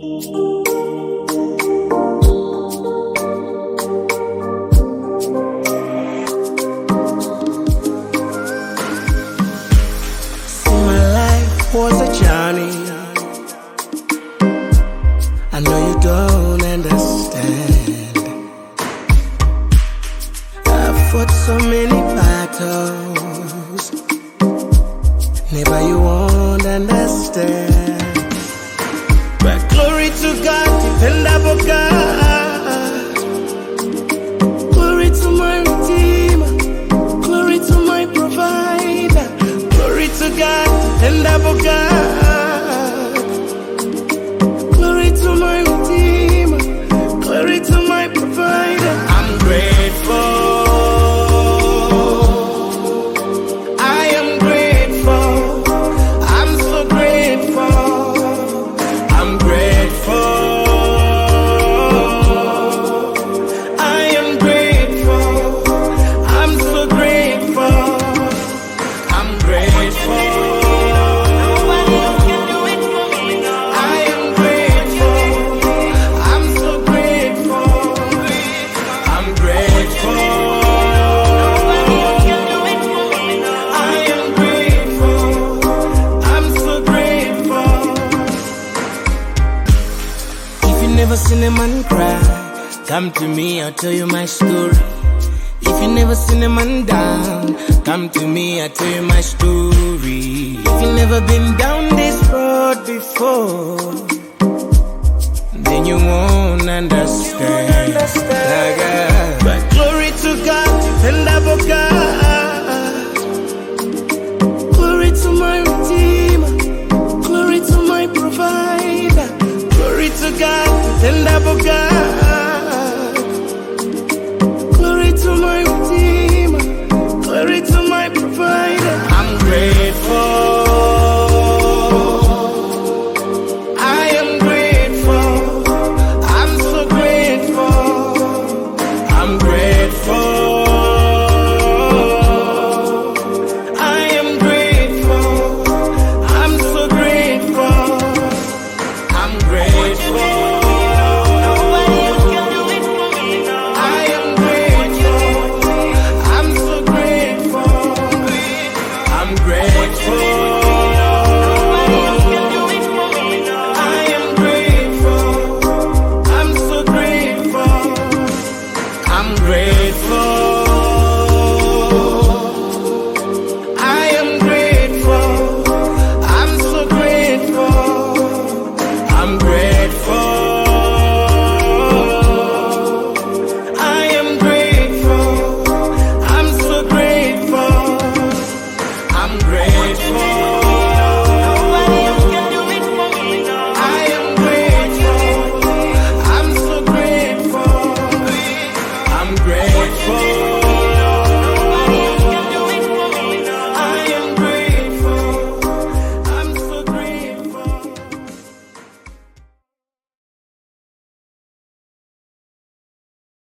Was a journey. I know you don't understand. I've fought so many battles. Never you won't understand. Glory to God, dependable God. Seen a man cry, come to me, I'll tell you my story. If you never seen a man down, come to me, I'll tell you my story. If you never been down this road before, then you won't understand. Like, uh, But glory to God, dependable God. Glory to my Redeemer. Glory to my provider. Glory to God, dependable God. faithful.